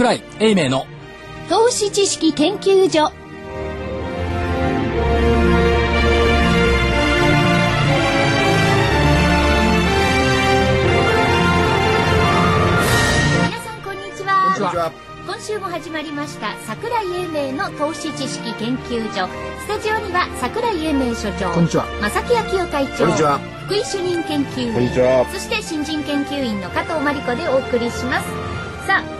桜井英明の投資知識研究所。皆さんこんにちは。こんにちは。今週も始まりました桜井英明の投資知識研究所。スタジオには桜井英明所長こんにちは。正木昭夫会長こんにちは。福井主任研究員こんにちは。そして新人研究員の加藤真理子でお送りします。さあ、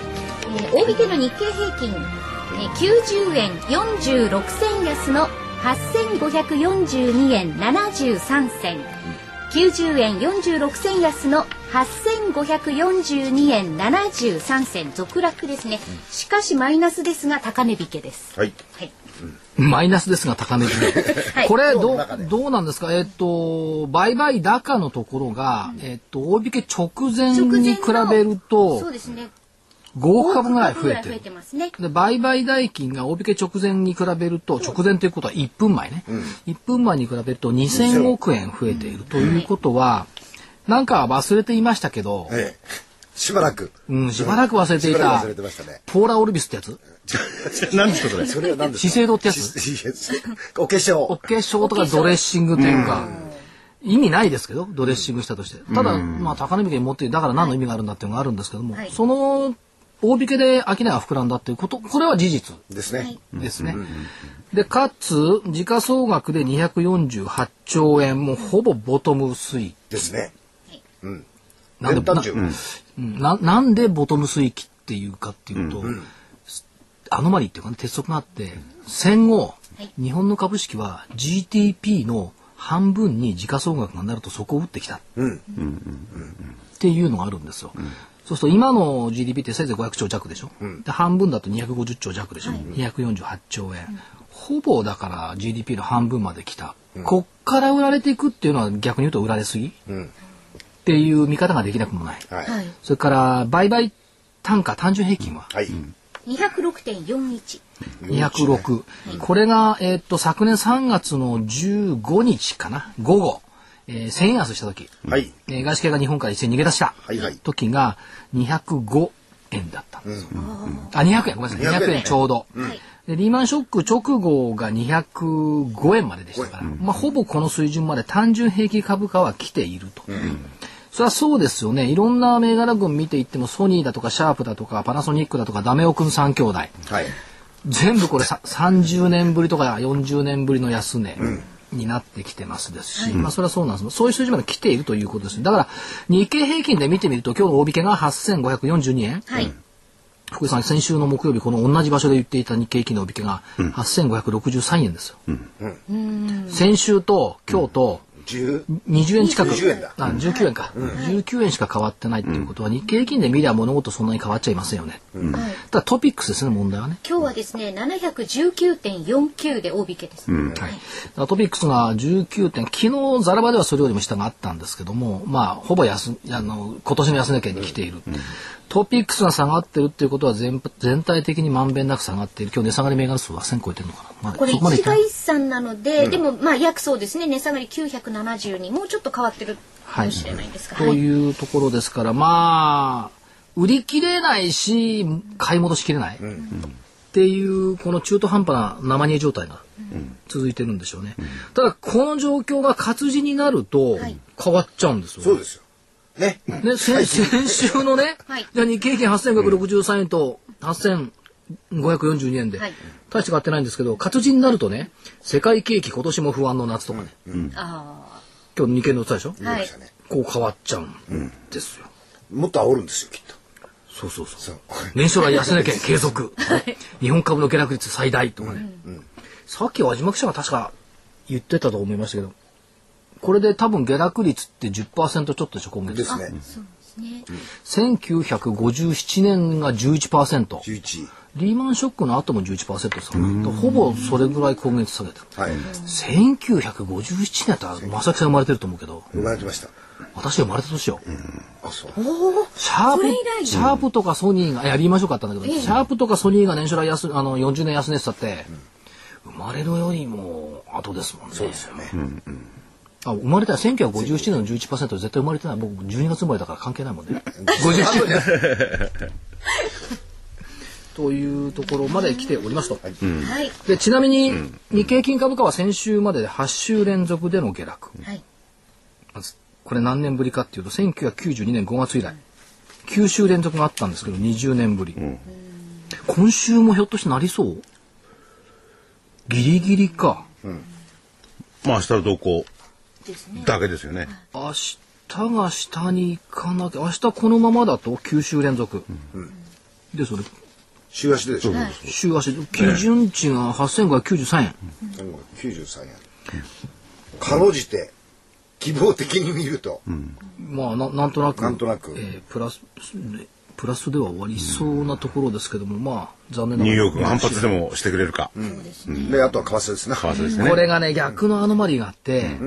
えー、大引けの日経平均、えー、90円46銭安の8542円73銭。90円46銭安の8542円73銭。続落ですね。しかしマイナスですが高値引けです。はい。はい。マイナスですが高値引け。はい。これどどうなんですか？えっと売買高のところが、えっと大引け直前に比べるそとうですね5億株ぐらい増えて増えるてますねで売買代金が大引け直前に比べると直前ということは1分前ね、1分前に比べると2000億円増えているということは、なんか忘れていましたけど、ええ。しばらく。うん、しばらく忘れていたしばらく忘れてましたね。ポーラ・オルビスってやつ 何ですかそれ？それは何ですか？資生堂ってやつ？しお化粧。お化粧とかドレッシングというか、意味ないですけど、ドレッシングしたとして。ただ、まあ、高値引けに持っている、だから何の意味があるんだっていうのがあるんですけども、はいその大引けで商いが膨らんだっていうこと、これは事実ですね。ですね。で、かつ、時価総額で248兆円、もうほぼボトム推移。ですね。うん。ななん。でボトム水域っていうかっていうと、アノマリーっていうかね鉄則があって戦後、日本の株式は GDP の半分に時価総額がなるとそこを打ってきた。っていうのがあるんですよ。そうすると今の GDP ってせいぜい500兆弱でしょ、で半分だと250兆弱でしょ、248兆円、ほぼだから GDP の半分まで来た、こっから売られていくっていうのは逆に言うと売られすぎ、っていう見方ができなくもない。はい。はい。それから売買単価単純平均は？はい。206.41 206、これが、えーっと昨年3月の15日かな？午後、えー1000円安した時、はい。えー外資系が日本から一斉に逃げ出した時が205円だったんですよ。あ200円ごめんなさい200 200円円ちょうど。でリーマンショック直後が205円まででしたから、まあ、ほぼこの水準まで単純平均株価は来ていると。それはそうですよね。いろんな銘柄群見ていってもソニーだとかシャープだとかパナソニックだとかダメオくん3兄弟。はい。全部これさ30年ぶりとか40年ぶりの安値になってきてますですし、まあそれはそうなんですそういう数字まで来ているということですね。だから日経平均で見てみると今日の大引けが8542円。はい福井さん先週の木曜日この同じ場所で言っていた日経平均の大引けが8563円ですよ。先週と今日と十。20円近く。20円だ。あ、19円か。19円しか変わってないっていうことは、日経平均で見りゃ物事そんなに変わっちゃいませんよね。ただトピックスですね、問題はね。今日はですね719.49で大引けです、はい、だからトピックスが19点昨日ザラバではそれよりも下があったんですけどもまあほぼ安あの今年の安値圏に来ている、トピックスが下がってるっていうことは全全体的にまんべんなく下がっている。今日値下がり銘柄数は1000超えてるのかな、まあ、これ一概一産なので、でもまあ約そうですね。値下がり970にもうちょっと変わってるかもしれないんですが、というところですからまあ売り切れないし買い戻しきれない、っていうこの中途半端な生煮え状態が続いてるんでしょうね、ただこの状況が活字になるとはい。変わっちゃうんですよ、そうですよ。ね。ね、先先週のね、はいじゃあ日経平均8563円と8542円で、はい大して変わってないんですけど、活字になるとね、世界景気今年も不安の夏とかね、あ今日日経のったでしょ、あはい。こう変わっちゃうんですよ。もっと煽るんですよ、きっと。そうそうそう。そう。年初来安値圏継続。日本株の下落率最大とかね。さっき和島記者が確か言ってたと思いましたけど、これで多分下落率って10%ちょっとでしょ、今月。ですね。そうですね、1957年が11%。十一。リーマンショックの後も11%ですから、ほぼそれぐらい今月下げてる。はい。1957年だったら、正木さん生まれてると思うけど、生まれてました。私が生まれた年よ。あ、そう。シャープシャープとかソニーが、いや、リーマンショックあったんだけど、ええシャープとかソニーが年初来安、あの、40年安値ってたって、生まれるよりも後ですもんね。そうですよね。あ、生まれたら1957年の11%で絶対生まれてない。僕12月生まれだから関係ないもんね。57年。というところまで来ておりますと。はい。でちなみに日経金株価は先週までで8週連続での下落。はい。まずこれ何年ぶりかっていうと1992年5月以来9週連続があったんですけど20年ぶり、今週もひょっとしてなりそう？ギリギリかまあ明日の動向ですね。だけですよね。明日が下に行かなきゃ明日このままだと9週連続、でそれ。週足ででしょ。週足。基準値が8593円、93円。かろうじて、希望的に見ると、まあななんとなくなんとなく。えープラスねプラスでは終わりそうなところですけども、まあ残念ながら。ニューヨークが反発でもしてくれるか。で、あとは為替ですね。為替ですね。これがね逆のアノマリーがあって、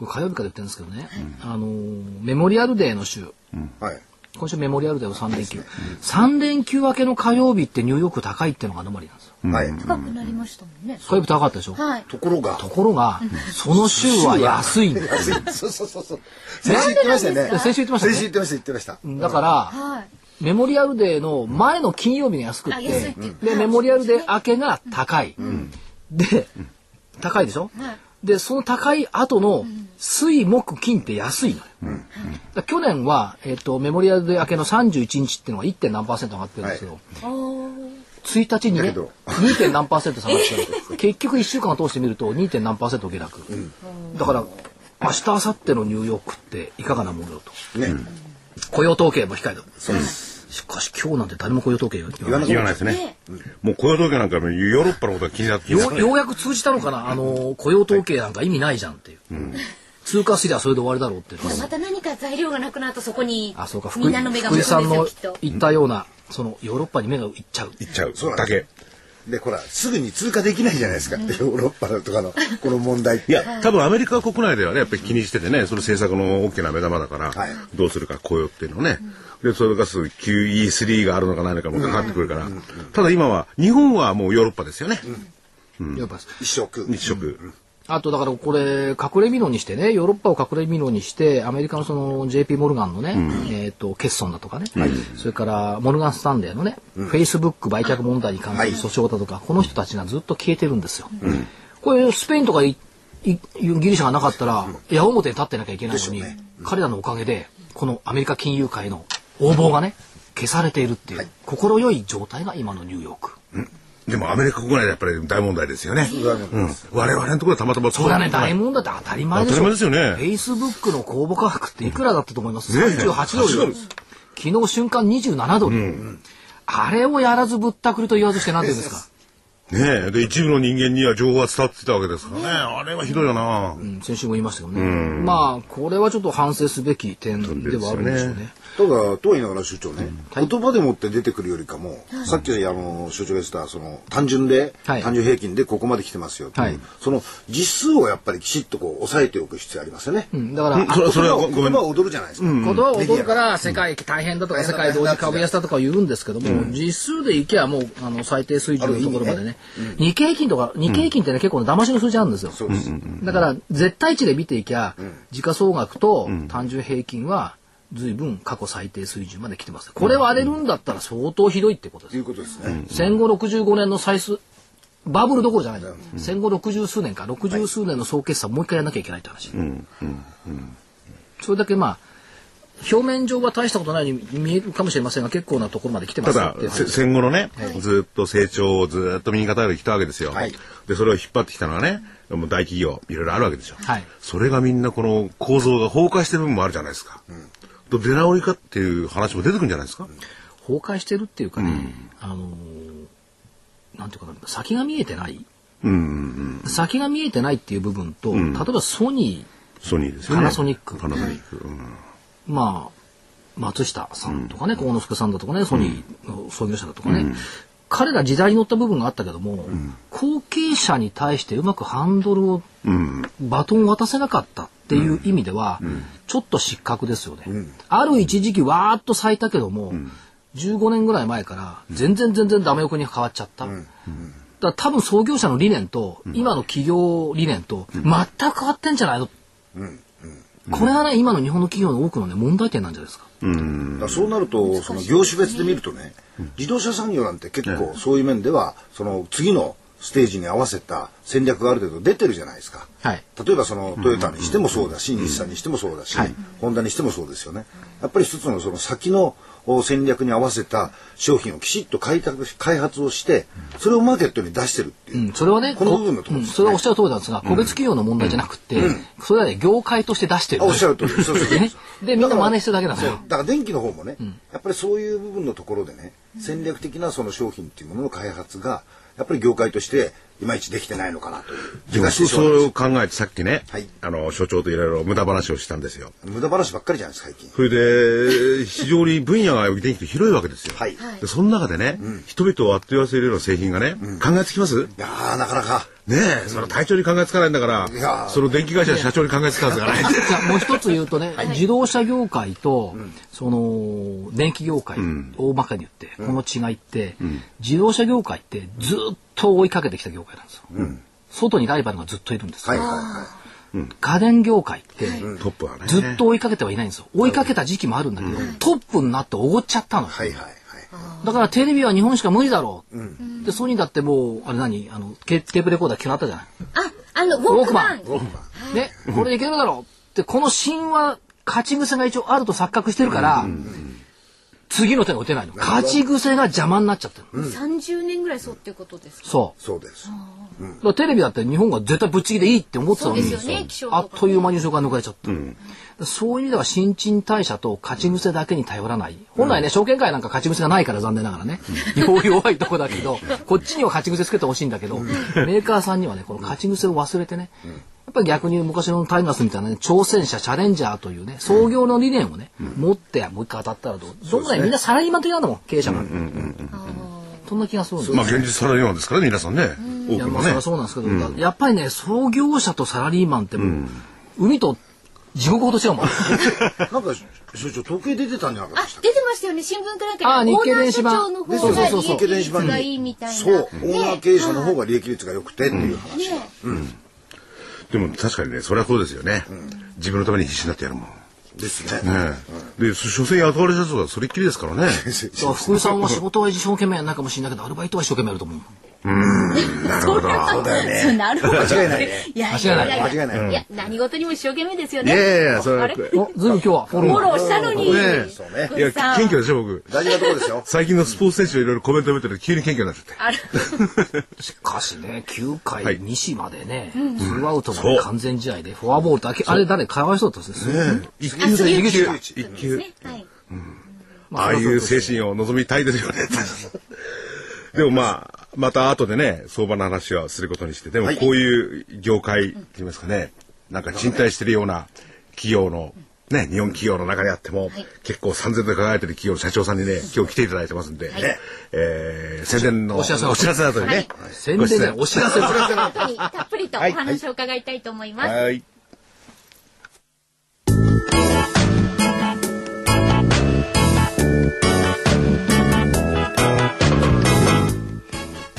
これ火曜日から言ってるんですけどね、あのーメモリアルデーの週。はい。今週メモリアルデーの3連休、3連休明けの火曜日ってニューヨーク高いっていうのがアノマリーなんですよはい。高くなりましたもんね。火曜日高かったでしょ、はい。ところが、ところがその週は安いんだ。よ安い。そうそうそうそう。先週言ってましたよね。先週言ってましたね。先週言ってました、言ってました。だから、はい。メモリアルデーの前の金曜日が安くっていってでメモリアルデー明けが高い、で高いでしょ、はいでその高い後の水木金って安いのよ、だから去年は、えっとメモリアルデー明けの31日っていうのが 1. 何パーセント上がってるんですけど、おー1日にねだけど。2. 点何パーセント下がってる結局1週間を通してみると 2. 点何パーセント下落、だから明日明後日のニューヨークっていかがなものよと。ね。雇用統計も控えてそうですしかし今日なんて誰も雇用統計言わない。言わない。ですね。もう雇用統計なんかヨーロッパのことが気になってきよようやく通じたのかな？あの雇用統計なんか意味ないじゃんっていう、通過すりゃそれで終わりだろうっていう。のがまた何か材料がなくなるとそこにあそうか。福井みんなの目が福井さんの。言ったようなそのヨーロッパに目がいっちゃう。いっちゃう。そうだけ。で、ほら、すぐに通過できないじゃないですか。ヨーロッパのとかの、この問題。いや、多分アメリカ国内ではね、やっぱり気にしててね、その政策の大きな目玉だから、はい。どうするか雇用っていうのをね。で、それがす QE3 があるのかないのかもかかってくるから。ただ今は、日本はもうヨーロッパですよね。やっぱ一色。日食。あとだからこれ隠れ蓑にしてねヨーロッパを隠れ蓑にしてアメリカのその JP モルガンのね、えっ、とケッソンだとかね、それからモルガン・スタンレーのね、フェイスブック売却問題に関する訴訟だとか、この人たちがずっと消えてるんですよ。これスペインとかいいギリシャがなかったら矢面に立ってなきゃいけないのに、彼らのおかげでこのアメリカ金融界の横暴がね消されているっていう、心よい状態が今のニューヨーク。でもアメリカ国内でやっぱり大問題ですよね。うん。我々のところはたまたまそうだね、大問題って当たり前でしょ。当たり前ですよねフェイスブックの公募価格っていくらだったと思います、ねえ ?38 ドル。8ドル昨日瞬間27ドル、あれをやらずぶったくりと言わずして何て言うんですか？ねえ。で、一部の人間には情報が伝わってたわけですからね。あれはひどいよな。うん先週も言いましたけどね。まあ、これはちょっと反省すべき点ではあるんでしょうね。ただ、とは言いながら所長ね、言葉でもって出てくるよりかも、さっきあの所長が言ってたその単純で、はい。単純平均でここまで来てますよはい。その実数をやっぱりきちっとこう抑えておく必要ありますよね。うんだから、うんそれそれはごめん。言葉は踊るじゃないですか。言葉を踊るから世界大変だとか世界同時株安だとか言うんですけども、実数でいけばもうあの最低水準のところまでね。日経平均とか日経平均ってね結構ね騙しの数字あるんですよ。だから絶対値で見ていきゃ時価総額と単純平均は随分過去最低水準まで来てます。これ割れるんだったら相当ひどいってことです。ということですね。戦後65年の最数バブルどころじゃない、戦後60数年か60数年の総決算もう一回やらなきゃいけないって話、それだけまあ表面上は大したことないように見えるかもしれませんが結構なところまで来てまただすよっていう、話せ戦後のね、ずっと成長をずっと右肩で来たわけですよ。はい。で、それを引っ張ってきたのはね、もう大企業、いろいろあるわけですよ。はい。それがみんなこの構造が崩壊してる部分もあるじゃないですか。と出直りかっていう話も出てくるんじゃないですか？崩壊してるっていうかね、あのーなんていうかな先が見えてない。うんうんうん。先が見えてないっていう部分と、例えばソニソニーですよね。パナソニック。パナソニック。うん。ーまあ松下さんとかね幸之助さんだとかねソニーの創業者だとかね、彼ら時代に乗った部分があったけども、後継者に対してうまくハンドルを、バトンを渡せなかったっていう意味では、ちょっと失格ですよね。ある一時期わーっと咲いたけども、15年ぐらい前から全然全然ダメ横に変わっちゃった。だから多分創業者の理念と、今の企業理念と全く変わってんじゃないの、これがね今の日本の企業の多くのね問題点なんじゃないですか。だからそうなるとその業種別で見るとね、自動車産業なんて結構そういう面ではその次のステージに合わせた戦略がある程度出てるじゃないですか。はい。例えばそのトヨタにしてもそうだし、日産にしてもそうだし、はい。ホンダにしてもそうですよね。やっぱり一つのその先のお戦略に合わせた商品をきちっと開拓し開発をして、それをマーケットに出してるっていう。うん、それはね、この部分のところうん。それはおっしゃる通りなんですが、個別企業の問題じゃなくて、それはね、業界として出してる。あおっしゃる通り。そうそうそう。ね でみんな真似してるだけなんですよだから電気の方もね、やっぱりそういう部分のところでね、戦略的なその商品っていうものの開発が、やっぱり業界としていまいちできてないのかなという。そう考えてさっきね、はい。あの所長といろいろ無駄話をしたんですよ。無駄話ばっかりじゃないですか、最近。それで非常に分野が電気って広いわけですよ。はい。いでその中でね、人々をあっと言わせるような製品がね、考えつきます？やー、なかなか。ねえ、その隊長に考えつかないんだからその電気会社の社長に考えつかずがない。じゃあもう一つ言うとね、自動車業界と、その電気業界、大まかに言って、この違いって、自動車業界ってずっと追いかけてきた業界なんですよ。外にライバルがずっといるんですよはいはいは家電業界って、トップはね。ずっと追いかけてはいないんですよ。追いかけた時期もあるんだけど、トップになっておごっちゃったの。はいはいはい。だからテレビは日本しか無理だろう。で、ソニーだってもう、あれ何？あの、テテープレコーダー決まったじゃない？あ、あの、ウォークマン。ね、これでいけるだろうって、この神話、勝ち癖が一応あると錯覚してるから、次の手が打てないの。勝ち癖が邪魔になっちゃってる。30年ぐらいそうっていうことですか？そそうです。う。だからテレビだって日本が絶対ぶっちぎりでいいって思ってたのに、そうですよねあっという間にそこが抜かれちゃった。そういう意味では新陳代謝と勝ち癖だけに頼らない。本来ね、証券会なんか勝ち癖がないから残念ながらね。弱弱いとこだけど、こっちには勝ち癖つけてほしいんだけど、メーカーさんにはね、この勝ち癖を忘れてね、やっぱり逆に昔のタイガースみたいなね、挑戦者、チャレンジャーというね、創業の理念をね、持ってもう一回当たったらどうどんぐらいみんなサラリーマン的なんだもん、経営者が。そんな気がするんですよ。まあ現実サラリーマンですからね、皆さんね。多いやくのね。まあそうなんですけど、やっぱりね創業者とサラリーマンってもう、海と地獄ほど違うもん。なんか、所長、統計出てたんじゃなかあったでした。っ、出てましたよね。新聞かなんかあで。日経電子版。の方そうがそうそう利益率がいいみたいそう、オーナー経営者の方が利益率が良くてっていう話。ねでも確かにね、それはそうですよね。自分のために必死になってやるもん。ですね。ねえ。で、所詮雇われた人はそれっきりですからね。福井さんは仕事は一生懸命やんないかもしれないけどアルバイトは一生懸命やると思う。なるほど。そうだよね。そうなるほど。間違いないね。いや間違いない間違いないいや、何事にも一生懸命ですよいやいね。やいや、それは。あれ？ずいぶん今日はフォローしたのに。え。そうね。いや、謙虚でしょ、僕。大事なところですよ。最近のスポーツ選手のいろいろコメントを見てると急に謙虚になっちゃって。ある。しかしね9回、はい西までね、ツーアウトまで完全試合でフォアボールだけあれ誰かわいそうだったんですね。一あ杉内さん一球。ねはい。ああいう精神を望みたいですよね。でもまあ、また後でね、相場の話はすることにして、でもこういう業界って言いますかね、なんか賃貸してるような企業の、ね、日本企業の中にあっても、はい。結構三千で輝いてる企業の社長さんにね、今日来ていただいてますんで、はい。えー宣伝のお知らせを。お知らせなどにね、宣伝でお知らせを。たっぷり、たっぷりとお話を伺いたいと思います。はい。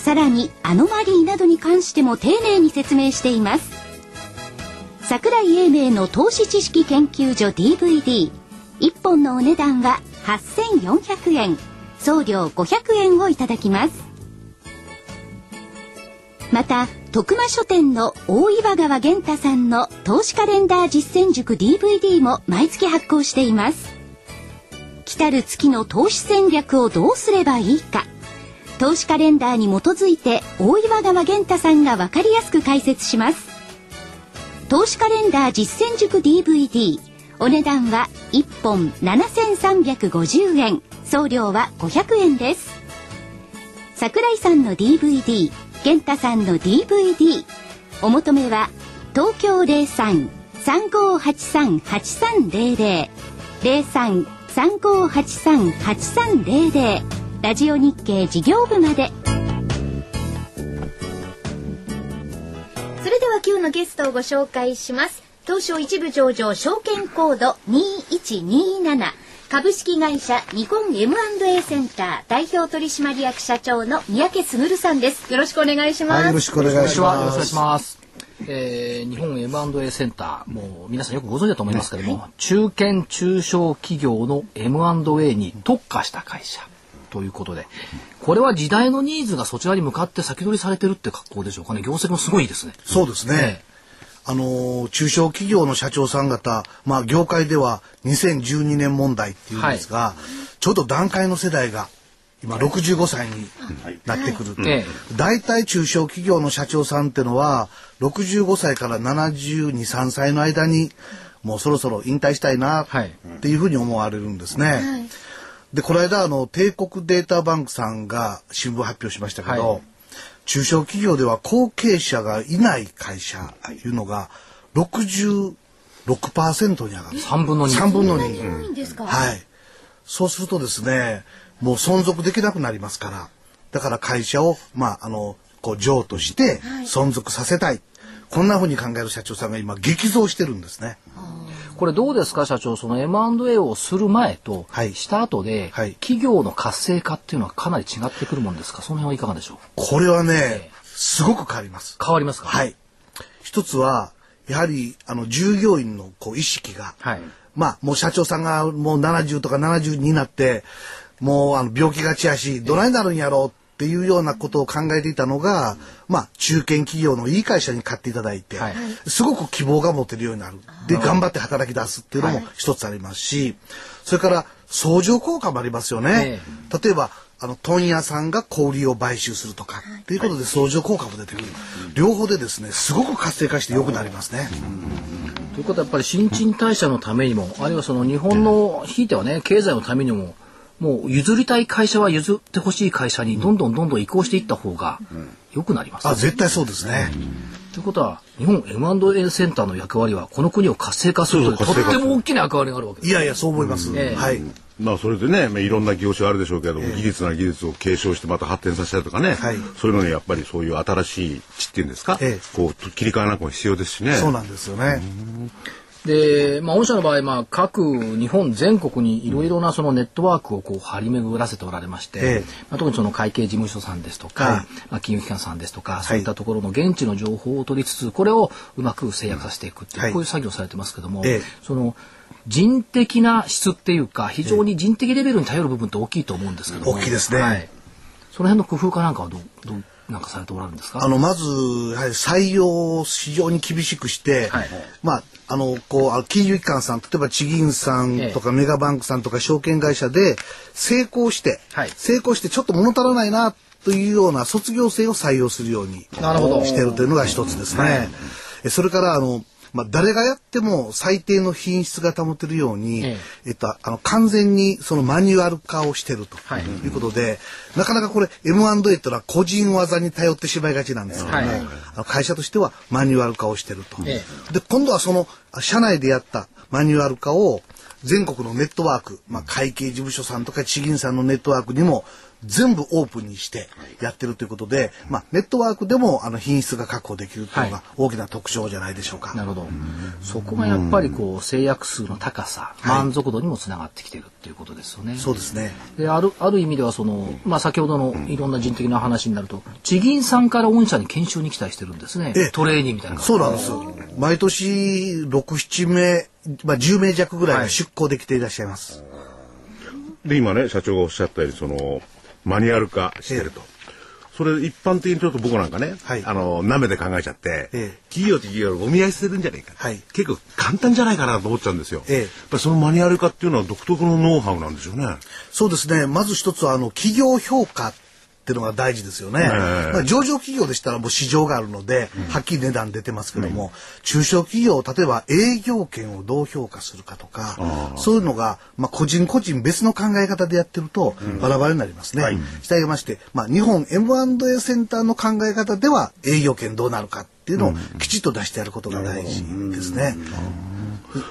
さらにアノマリーなどに関しても丁寧に説明しています。桜井英明の投資知識研究所 DVD1 本のお値段は8400円。送料500円をいただきます。また徳間書店の大岩川源太さんの投資カレンダー実践塾 DVD も毎月発行しています。来たる月の投資戦略をどうすればいいか。投資カレンダーに基づいて大岩川源太さんが分かりやすく解説します。投資カレンダー実践塾 DVD お値段は1本7350円。送料は500円です。桜井さんの DVD 源太さんの DVD お求めは東京03-3583-8300 03 3583-8300ラジオ日経事業部までそれでは今日のゲストをご紹介します東証一部上場証券コード2127株式会社日本 M&A センター代表取締役社長の三宅卓さんです。よろしくお願いします。はい、よろしくお願いします。よろしくお願いします。えー、日本 M&A センター、もう皆さんよくご存知だと思いますけども、はい、中堅中小企業の M&A に特化した会社ということで、これは時代のニーズがそちらに向かって先取りされてるって格好でしょうかね。業績もすごいですね。そうですね。あの中小企業の社長さん方、まあ、業界では2012年問題っていうんですが、はい、ちょうど段階の世代が今65歳になってくる、はい大体中小企業の社長さんっていうのは65歳から723歳の間にもうそろそろ引退したいなっていうふうに思われるんですね。はい、でこの間あの帝国データバンクさんが新聞発表しましたけど、中小企業では後継者がいない会社というのが66%に上がる。3分の2。3分の2。はい。そうするとですね、もう存続できなくなりますから、だから会社を、まあ、あの、こう、譲として存続させたい。はい、こんなふうに考える社長さんが今激増してるんですね。これどうですか社長？その M&A をする前とした後で、はい、企業の活性化っていうのはかなり違ってくるもんですか？その辺はいかがでしょう？これはね、えー、すごく変わります。変わりますか？はい。一つはやはりあの従業員のこう意識が、はい、まあもう社長さんがもう70とか70になってもうあの病気がちやしどないなるんやろうっていうようなことを考えていたのが、まあ、中堅企業のいい会社に買っていただいて、はい、すごく希望が持てるようになる。で、頑張って働き出すっていうのも一つありますし、それから相乗効果もありますよね。例えば、あの、問屋さんが小売を買収するとか、っていうことで相乗効果も出てくる。両方でですね、すごく活性化して良くなりますね。ということはやっぱり新陳代謝のためにも、あるいはその日本の、ひいてはね、経済のためにも、もう譲りたい会社は譲ってほしい会社にどんどんどんどん移行していった方が良くなります、ね、あ絶対そうですね。ということは日本 M&A センターの役割はこの国を活性化するというとっても大きな役割があるわけです、いやいやそう思います。えー、はい。まあそれでね、まあ、いろんな業種あるでしょうけども、えー、技術な技術を継承してまた発展させたりとかね、はい、そういうのにやっぱりそういう新しい地っていうんですか、えー、こう切り替えなんかも必要ですしね。そうなんですよね。で、まあ、御社の場合、まあ、各日本全国にいろいろなそのネットワークをこう張り巡らせておられまして、ええ、まあ、特にその会計事務所さんですとか、はい、まあ、金融機関さんですとか、そういったところの現地の情報を取りつつ、これをうまく制約させていくっていう、はい、こういう作業をされてますけども、え、その、人的な質っていうか、非常に人的レベルに頼る部分って大きいと思うんですけども。大きいですね。はい。その辺の工夫かなんかはどう、どうなんかされておられるんですか？あの、まず、はい、採用を非常に厳しくして、はい、まあ、あの、こう、金融機関さん、例えば地銀さんとかメガバンクさんとか証券会社で成功して、はい、成功してちょっと物足らないなというような卒業生を採用するようにしているというのが一つですね。それから、あの、まあ、誰がやっても最低の品質が保てるように、ええ。っと、あの完全にそのマニュアル化をしてるとい。うことで、はい、なかなかこれ M&A っていうのは個人技に頼ってしまいがちなんですけども、はい、あの会社としてはマニュアル化をしてると。え、で今度はその社内でやったマニュアル化を全国のネットワーク、まあ、会計事務所さんとか地銀さんのネットワークにも全部オープンにしてやってるということで、まあ、ネットワークでもあの品質が確保できるというのが大きな特徴じゃないでしょうか。なるほど。そこがやっぱりこう制約数の高さ、満足度にもつながってきてるっていうことですよね。そうですね。であるある意味ではその、まあ、先ほどのいろんな人的な話になると地銀さんから御社に研修に期待してるんですね。トレーニングみたいなそうなんです。毎年6、7名、まあ、10名弱ぐらいが出向できていらっしゃいます。はい、で今ね社長がおっしゃったようにそのマニュアル化してると。それ一般的にちょっと僕なんかね、はい、あの、舐めて考えちゃって、ええ、企業と企業がお見合いしてるんじゃないか、はい、結構簡単じゃないかなと思っちゃうんですよ。ええ、やっぱそのマニュアル化っていうのは独特のノウハウなんでしょうね。そうですね。まず一つは、あの、企業評価っていうのが大事ですよね。まあ、上場企業でしたらもう市場があるので、はっきり値段出てますけども、うん、中小企業、例えば営業権をどう評価するかとか、そういうのが、まあ、個人個人別の考え方でやってると、バラバラになりますね。はい、したがいまして、まあ、日本 M&A センターの考え方では営業権どうなるかっていうのをきちっと出してやることが大事ですね。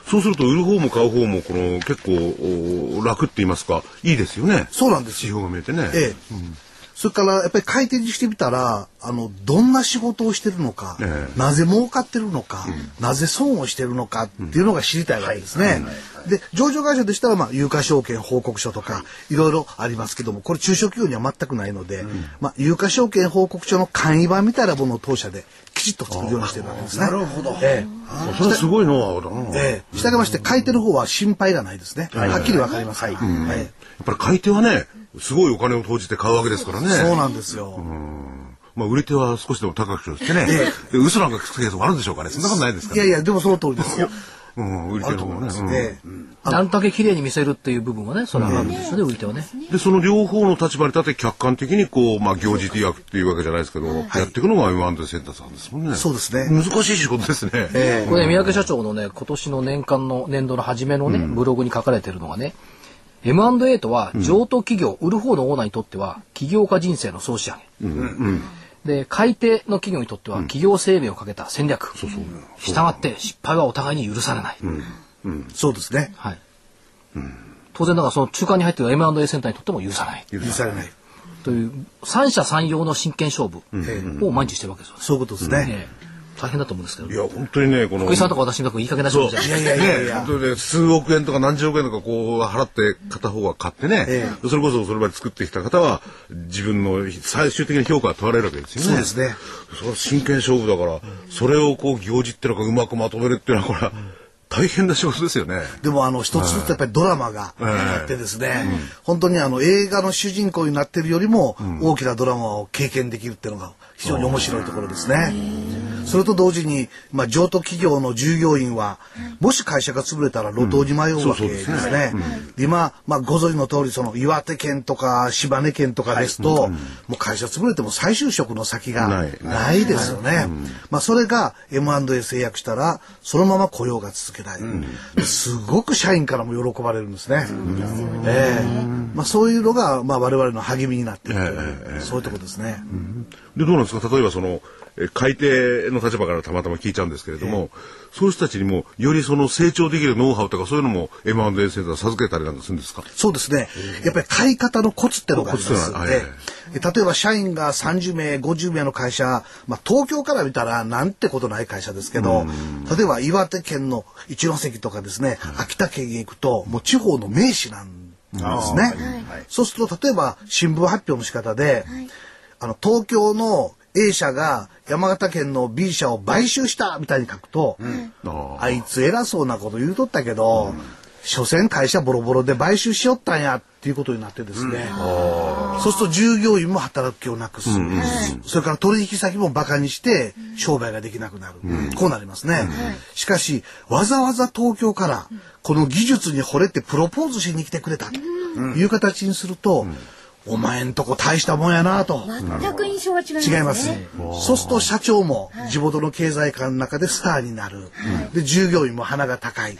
そうすると売る方も買う方もこの結構楽って言いますかいいですよね。そうなんです指標が見えてね。ええ。うんそれからやっぱり回転してみたらあのどんな仕事をしてるのか、ええ、なぜ儲かってるのか、うん、なぜ損をしてるのかっていうのが知りたいわけですね。で上場会社でしたら、まあ、有価証券報告書とか、はい、いろいろありますけどもこれ中小企業には全くないので、うん、まあ、有価証券報告書の簡易版みたいなものを当社できちっと作るようにしてるわけですね。なるほど。ええ、それはすごいノウハウだな。ええ、したがまして買い手の方は心配がないですね。はい、はっきりわかります。はい。はい、やっぱり買い手はねすごいお金を投じて買うわけですからね。そうなんですよ。まあ、売り手は少しでも高くしてね、ええ、嘘なんかつくケースもあるんでしょうかね。そんなことないですか、ね、いやいや、でもその通りですよ。うん、売り手の方もね。あんだけ綺麗に見せるっていう部分はね、それはあるんですよね、売り手はね。で、その両方の立場に立って客観的にこう、まあ、行事手役っていうわけじゃないですけど、やっていくのが M&A センターさんですもんね。そうですね。難しい仕事ですね。これ、三宅社長のね、今年の年間の年度の初めのね、ブログに書かれてるのがね、M&A とは譲渡企業、うん、売る方のオーナーにとっては起業家人生の総仕上げ、うん。うん、で買い手の企業にとっては企業生命をかけた戦略、うん、したがって失敗はお互いに許されない、そうですね、はい。当然だからその中間に入っている M&A センターにとっても許さない。許されない。という三者三様の真剣勝負を毎日してるわけですよね、そういうことですね、大変だと思うんですけど。いや、本当にね、この。福井さんとか私みたくいい加減な仕事じゃいやいやいや。本当にね、数億円とか何十億円とかこう払って片方は買ってね、ええ、それこそそれまで作ってきた方は自分の最終的な評価が問われるわけですよね。そうですね。それは真剣勝負だから、それをこう行事っていうのがうまくまとめるっていうのはこれは、大変な仕事ですよね。でもあの一つずつやっぱりドラマがあってですね、本当にあの映画の主人公になってるよりも大きなドラマを経験できるっていうのが非常に面白いところですね。それと同時に、まあ、譲渡企業の従業員は、もし会社が潰れたら路頭に迷うわけですね。今、まあ、ご存知の通り、その岩手県とか島根県とかですと、もう会社潰れても再就職の先がない。ですよね。まあ、それが M&A 制約したら、そのまま雇用が続けられる。すごく社員からも喜ばれるんですね。ええ。まあ、そういうのが、まあ、我々の励みになっている、そういうところですね。で、どうなんですか？例えばその、買い手の立場からたまたま聞いちゃうんですけれども、そういう人たちにもよりその成長できるノウハウとかそういうのも M&A センター授けたりなんかするんですか？そうですね。やっぱり買い方のコツってのがありますので、例えば社員が30名、50名の会社、まあ東京から見たらなんてことない会社ですけど、例えば岩手県の一関とかですね、秋田県へ行くともう地方の名士なんですね。そうすると例えば新聞発表の仕方で、あの東京の A 社が山形県の B 社を買収したみたいに書くと、うん、あいつ偉そうなこと言うとったけど、うん、所詮会社ボロボロで買収しよったんやっていうことになってですね、うん、そうすると従業員も働く気をなくす、うん、それから取引先もバカにして商売ができなくなる、こうなりますね、しかしわざわざ東京からこの技術に惚れてプロポーズしに来てくれたという形にすると、お前んとこ大したもんやなと。全く印象は違います、ね、違います。そうすると社長も地元の経済界の中でスターになる。で、従業員も鼻が高い。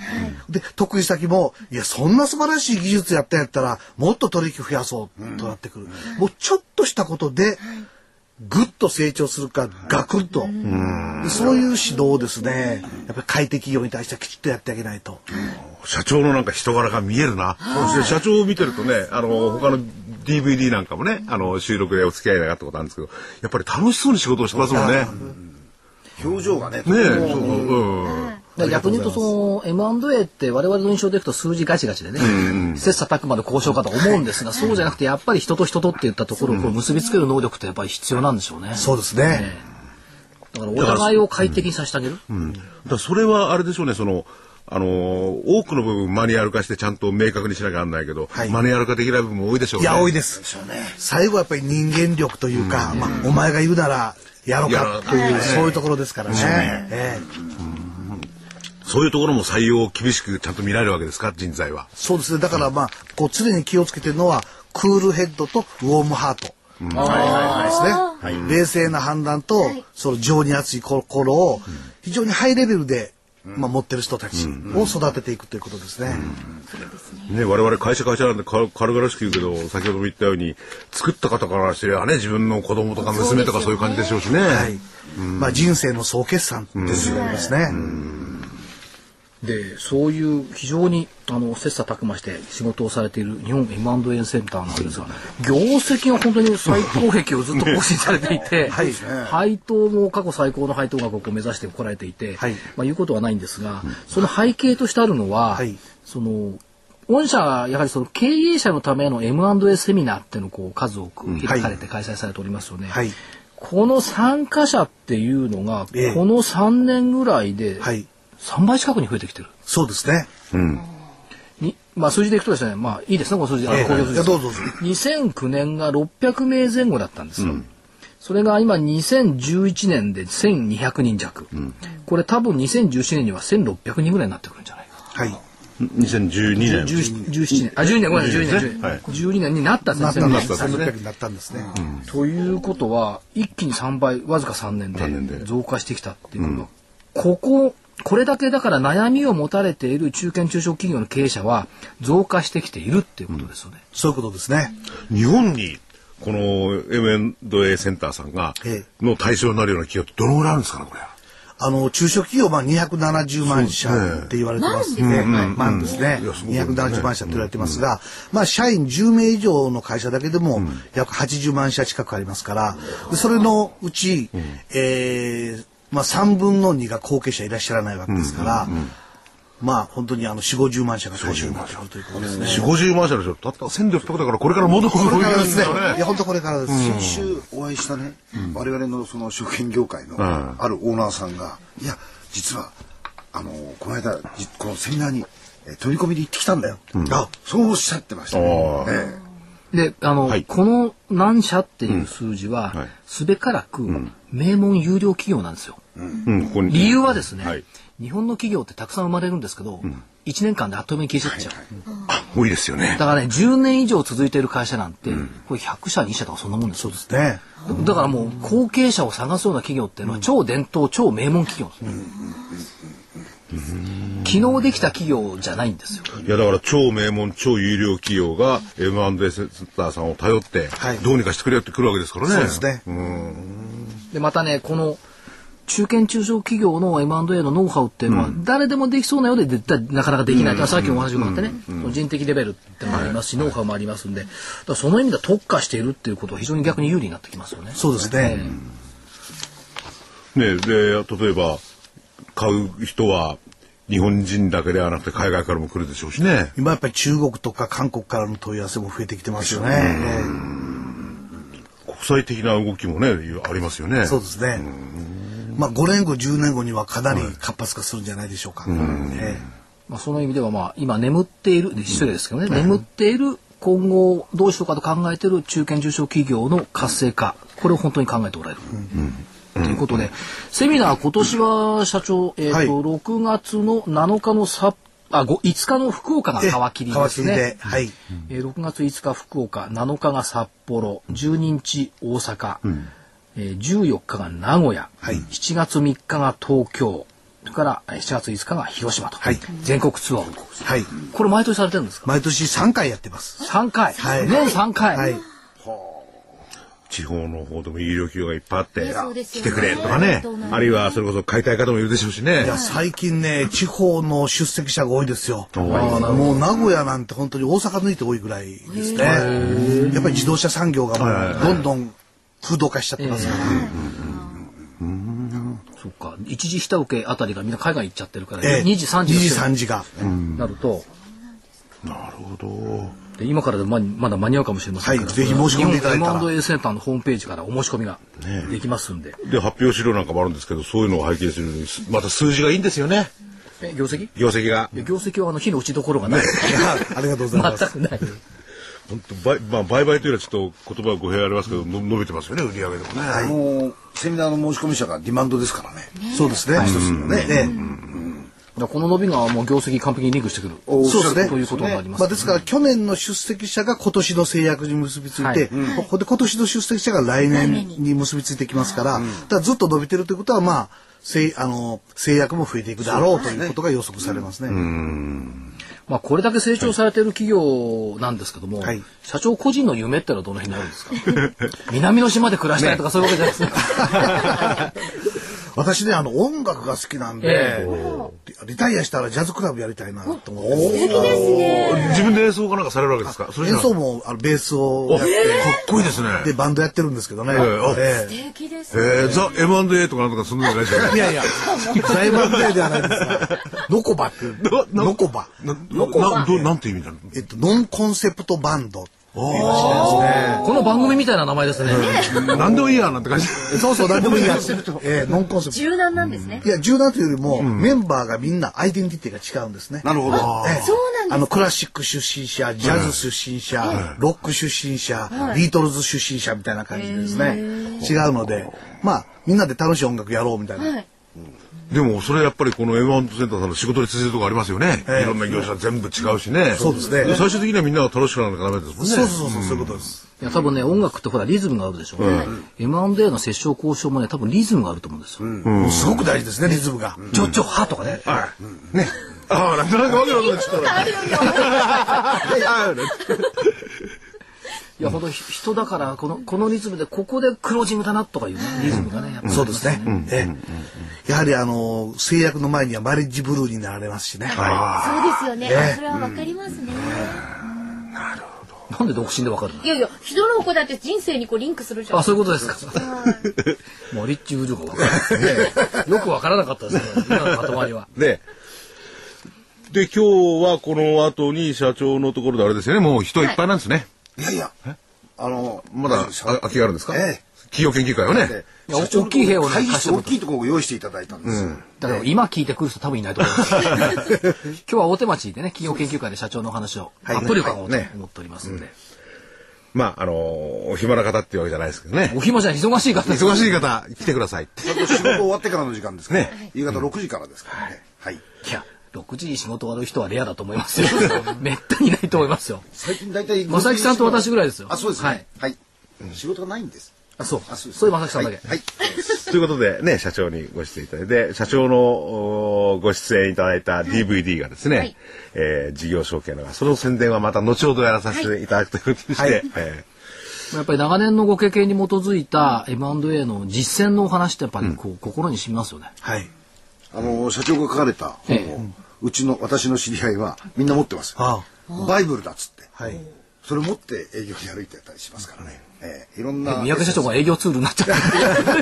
で、得意先も、いや、そんな素晴らしい技術やったんやったら、もっと取引増やそうとなってくる。もうちょっとしたことで、ぐっと成長するか、ガクッと。そういう指導をですね、やっぱり快適業に対してはきちっとやってあげないと。社長のなんか人柄が見えるな。そして社長を見てるとね、あの、他の DVD なんかもね、あの、収録でお付き合いがあったことあるんですけど、やっぱり楽しそうに仕事をしてますもんね。表情がね。ねそう、うん逆に言うとその M&A って我々の印象でいくと数字ガチガチでね、切磋琢磨の交渉かと思うんですが、そうじゃなくてやっぱり人と人とっていったところをこう結びつける能力ってやっぱり必要なんでしょうね。そうですね。だからお互いを快適にさせてあげる。うん、だそれはあれでしょうね、その、あのー、多くの部分マニュアル化してちゃんと明確にしなきゃなんないけど、はい、マニュアル化できない部分も多いでしょうね。いや、多いです。でね、最後はやっぱり人間力というか、うん、まあ、お前が言うならやろうかという、そういうところですからね。ねえそういうところも採用を厳しくちゃんと見られるわけですか、人材は。そうですね。だからまあ、こう常に気をつけてるのは、クールヘッドとウォームハート。はいはいはいですね。冷静な判断と、その情に熱い心を非常にハイレベルでまあ、持ってる人たちを育てていくということですね。ね、我々会社会社なんで軽々しく言うけど、先ほども言ったように、作った方からしてはね、自分の子供とか娘とかそういう感じでしょうしね。しね、はい。うん、まあ、人生の総決算ですよね。でそういう非常にあの切磋琢磨して仕事をされている日本 M&A センターなんですが業績が本当に最高益をずっと更新されていて、はい、配当も過去最高の配当額を目指してこられていて、はい。まあ、言うことはないんですが、その背景としてあるのは、はい、その御社はやはりその経営者のための M&A セミナーっていうのをこう数多く開かれて開催されておりますよね。はい、この参加者っていうのが、この3年ぐらいで3倍近くに増えてきてる。そうですね。うん。にまあ数字でいくとですね、まあいいですね、この数字。えー、公表数字。どうぞ。2009年が600名前後だったんですよ。うん、それが今2011年で1200人弱。うん、これ多分2017年には1600人ぐらいになってくるんじゃないか。はい。2012年。17年。あ、12年、ごめんなさい、12年。はい、12年になったんですね。なったになったんですね。ということは、一気に3倍、わずか3年で増加してきたっていうのは、ここ、これだけだから悩みを持たれている中堅中小企業の経営者は増加してきているっていうことですよね。そういうことですね。日本にこの M&A センターさんが、の対象になるような企業ってどのぐらいあるんですかね、これ。あの、中小企業、まあ、270万社って言われてますね。万ですね。270万社って言われてますが、まあ、社員10名以上の会社だけでも、約80万社近くありますから、それのうち、えー、まあ、3分の2が後継者いらっしゃらないわけですから、まあ本当にあの4、50万社が対象になるということですね。4、50万社でしょ。たった1600だからこれからもっとこれからですね。いや本当これからです。先週お会いしたね、我々のその食品業界のあるオーナーさんが、いや実はあのこの間このセミナーに取り込みで行ってきたんだよ。あそうおっしゃってましたね。で、あの、はい、この何社っていう数字は、すべからく名門有料企業なんですよ。うん、理由はですね、はい、日本の企業ってたくさん生まれるんですけど、うん、1年間であっという間に消えちゃっちゃう。あ、多いですよね。だからね、10年以上続いている会社なんて、うん、これ100社、2社とかそんなもんですそうですね。だからもう、後継者を探すような企業っていうのは、超伝統、超名門企業ですね。昨日できた企業じゃないんですよ。いやだから超名門超有料企業が M&A センターさんを頼ってどうにかしてくれよってくるわけですからね。そうですね。でまたねこの中堅中小企業の M&A のノウハウっていうのは、誰でもできそうなようで絶対なかなかできない、うん、さっきお話もあってね、うん、人的レベルってのもありますし、ノウハウもありますんでその意味では特化しているっていうことは非常に逆に有利になってきますよね。そうですね。ねで例えば買う人は日本人だけではなくて海外からも来るでしょうしね。今やっぱり中国とか韓国からの問い合わせも増えてきてますよね。国際的な動きもねありますよね。そうですね。まあ5年後10年後にはかなり活発化するんじゃないでしょうか。まあその意味ではまあ今眠っている失礼ですけどね、眠っている今後どうしようかと考えている中堅中小企業の活性化これを本当に考えておられる。ということで、セミナー今年は社長、えっ、ー、と、はい、6月の7日の札あ、5, 5日の福岡が皮切りですね。はい。えー、6月5日福岡、7日が札幌、12日大阪、うん、えー、14日が名古屋、はい、7月3日が東京、それから7月5日が広島と、はい、全国ツアー。はい。これ毎年されてるんですか？毎年3回やってます。3回。はい。年3回。はい。地方の方でも有料企業がいっぱいあって、来てくれとかね、あるいはそれこそ買いたい方もいるでしょうしね。いや、最近ね、地方の出席者が多いですよ。もう名古屋なんて本当に大阪抜いて多いぐらいですね。やっぱり自動車産業がもうどんどん風土化しちゃってますから。そっか。一時下請けあたりがみん。な海外行っちゃってるから、2時3時。2時3時が。なると。なるほど。で今からでままだ間に合うかもしれませんはい、ぜひ申し込んでいただいたら。M&A センターのホームページからお申し込みができますんで。ね、で発表資料なんかもあるんですけど、そういうのを拝見するのにまた数字がいいんですよね。え業績？業績が。業績はあの火の打ちどころがない。ありがとうございます。全くない。本当売まあ売買というのはちょっと言葉は語弊ありますけど、の伸びてますよね売り上げでもね。あのセミナーの申し込み者がディマンドですからね。そうですね。一つのね。ね。この伸びがもう業績完璧にリンクしてくる。そうですね。ということになります。まあですから去年の出席者が今年の制約に結びついて、ここで今年の出席者が来年に結びついてきますから、だからずっと伸びてるということはまあ、制あの制約も増えていくだろうということが予測されますね。まあこれだけ成長されている企業なんですけども、はい、社長個人の夢ってのはどの辺にあるんですか？南の島で暮らしたいとかそういうわけじゃないですか。私ね、あの、音楽が好きなんで、リタイアしたらジャズクラブやりたいなと思って。素敵ですね。自分で演奏かなんかされるわけですか？演奏も、あの、ベースをやって。かっこいいですね。で、バンドやってるんですけどね。素敵ですね。ザ・ M&A とかなんとかするんじゃないですかいやいや、ザ・ M&A ではないですが、ノコバっていう。ノコバ。ノコバ。なんて意味なの？えっと、ノンコンセプトバンド。この番組みたいな名前ですね。何でもいいやなんて感じ。そうそう、何でもいいや。えノンコンセプト。柔軟なんですね。いや、柔軟というよりも、メンバーがみんなアイデンティティが違うんですね。なるほど。そうなんですあの、クラシック出身者、ジャズ出身者、ロック出身者、ビートルズ出身者みたいな感じですね。違うので、まあ、みんなで楽しい音楽やろうみたいな。でもそれやっぱりこの M1 センターさんの仕事に通じるとこありますよね、えー、いろんな業者全部違うしね、そうですね。最終的にはみんなが楽しくなるからダメですもんね。そうそうそう、そういうことです。いや多分ね音楽ってほらリズムがあるでしょ、うん、M&A の折衝交渉もね多分リズムがあると思うんですよ、うん、すごく大事ですねリズムが、ちょちょはとかね、はい、ね。ああなんとなくわけわかんないちょっとい や、ほど人だから、この、このリズムで、ここでクロージングだなとかいうリズムがね、やっぱそうですね。えやはり、あの、制約の前にはマリッジブルーになられますしね。そうですよね。それはわかりますね。なるほど。なんで独身でわかるの？いやいや、人の子だって人生にこうリンクするじゃん。あ、そういうことですか。マリッジブルーがわかる。よくわからなかったですね。今のまとまりは。で、で、今日はこの後に社長のところであれですよね、もう人いっぱいなんですね。いやいや、あの、まだ空きがあるんですか？ええ。企業研究会はね。大きい部屋をね、大きいところを用意していただいたんです。だから今聞いてくる人多分いないと思います。今日は大手町でね、企業研究会で社長の話をたっぷり伺おうと思っておりますので。まあ、あのお暇な方っていうわけじゃないですけどね。お暇じゃ忙しい方。忙しい方、来てください。仕事終わってからの時間ですね。夕方6時からですからね。はい。いや、6時に仕事終わる人はレアだと思いますよ。めったにないと思いますよ。最近大体。正木さんと私ぐらいですよ。あ、そうですね。はい。仕事がないんです。あ、そう。あそうそういう正木さんだけ。はい。ということでね、社長にご出演いただいて、社長のご出演いただいた DVD がですね、え事業承継のが、その宣伝はまた後ほどやらさせていただくということにして、やっぱり長年のご経験に基づいた M&A の実践のお話ってやっぱりこう、心にしみますよね。はい。あの社長が書かれた本を、うちの私の知り合いはみんな持ってます。バイブルだっつって。はい。それ持って営業に歩いてたりしますからね。えー、いろんな。三宅社長が営業ツールになっちゃっ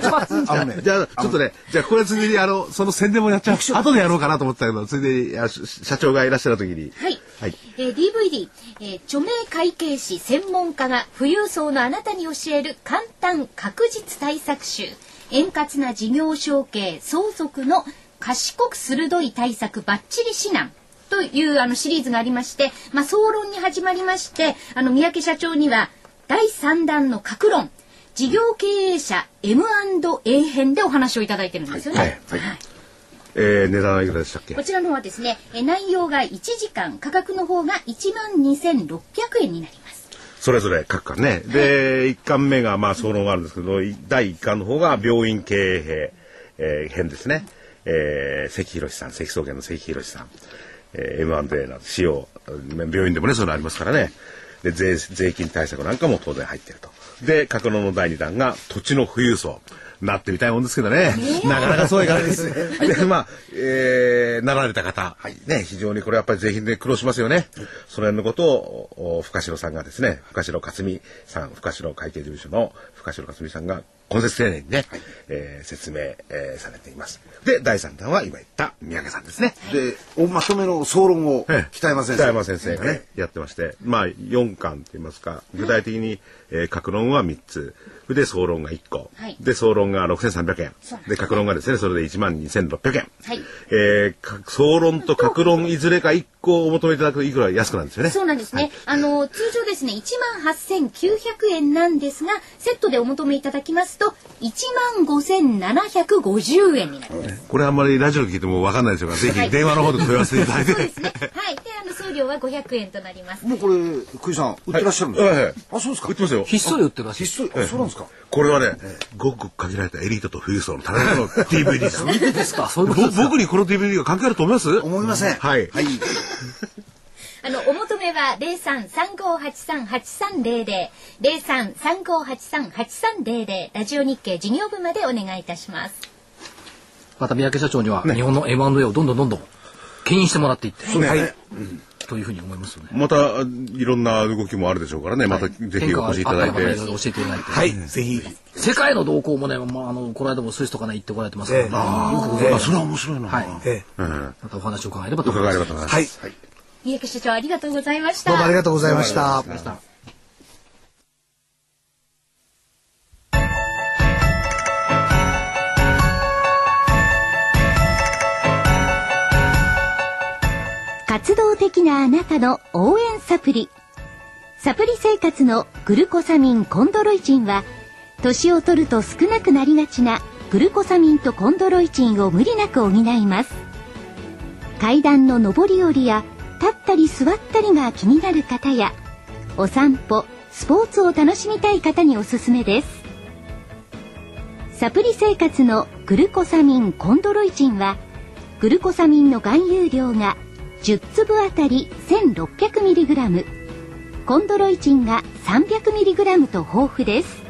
た。あのね、じゃあ、ちょっとね、じゃあ、これついでに、あの、その宣伝もやっちゃう。後でやろうかなと思ったけど、ついでに、社長がいらっしゃる時に。はい。はい。えー、DVD、えー、著名会計士専門家が富裕層のあなたに教える簡単確実対策集。円滑な事業承継、相続の賢く鋭い対策バッチリ指南というあのシリーズがありまして、まあ、総論に始まりましてあの三宅社長には第3弾の格論事業経営者 M&A 編でお話をいただいてるんですよね。はい、はいはいえー、値段はいくらでしたっけ？こちらの方はですね、え内容が1時間、価格の方が1万2600円になります。それぞれ各巻ね。で、はい、1巻目がまあ総論があるんですけど、第1巻の方が病院経営、えー、編ですね。えー、関博さん、関総研の関博さん、えー、M&A など使用、病院でもね、そういうのありますからね。で、税、税金対策なんかも当然入ってると。で、格納の第2弾が土地の富裕層。なってみたいもんですけどね。なかなかそういかないです。で、まあ、えー、なられた方、はい、ね、非常にこれやっぱり税金で苦労しますよね。その辺のことを、深城さんがですね、深城克美さん、深城会計事務所の深城克美さんが根節丁寧にね、はい、えー、説明、えー、されています。で、第3弾は今言った三宅さんですね。で、おまとめの総論を北山先生。北山先生がね、やってまして、まあ4巻といいますか、具体的に、えー、格論は3つ、で、総論が1個。はい、で、総論が6300円。で、格論がですね、それで1万2600円。はい。えー、総論と格論いずれか1個お求めいただくといくら安くなんですよね。そうなんですね。はい、あの、通常ですね、1万8900円なんですが、セットでお求めいただきますと、1万5750円になります。これあんまりラジオ聞いてもわかんないですよぜひ電話の方で問い合わせていただいて。そうですね。はい。で、あの、送料は500円となります。もうこれ、福井さん、売ってらっしゃるんですか、はい、あ、そうですか売ってますよ。ひっそり売ってるらしい。ひっそり、あ、そうなんですか？これはね、ごくごく限られたエリートと富裕層のための DVD です。ですかそういうこと僕にこの DVD が関係あると思います？思いません。はい。はい。あの、お求めは0335838300、0335838300、ラジオ日経事業部までお願いいたします。また三宅社長には日本の M&A をどんどんどんどん牽引してもらっていって、はい、というふうに思いますよね。またいろんな動きもあるでしょうからね、またぜひお越しいただいて。教えていただいて。はい、ぜひ。世界の動向もね、まあ、あの、この間もスイスとかね、行ってこられてますから、ね、ああ、それは面白いな。はい。ええ。またお話を伺えればと思います。伺えればと思います。はい。三宅社長、ありがとうございました。どうもありがとうございました。活動的なあなたの応援サプリ。サプリ生活のグルコサミンコンドロイチンは、年を取ると少なくなりがちなグルコサミンとコンドロイチンを無理なく補います。階段の上り下りや立ったり座ったりが気になる方や、お散歩、スポーツを楽しみたい方におすすめです。サプリ生活のグルコサミンコンドロイチンは、グルコサミンの含有量が10粒あたり 1600mg コンドロイチンが 300mg と豊富です。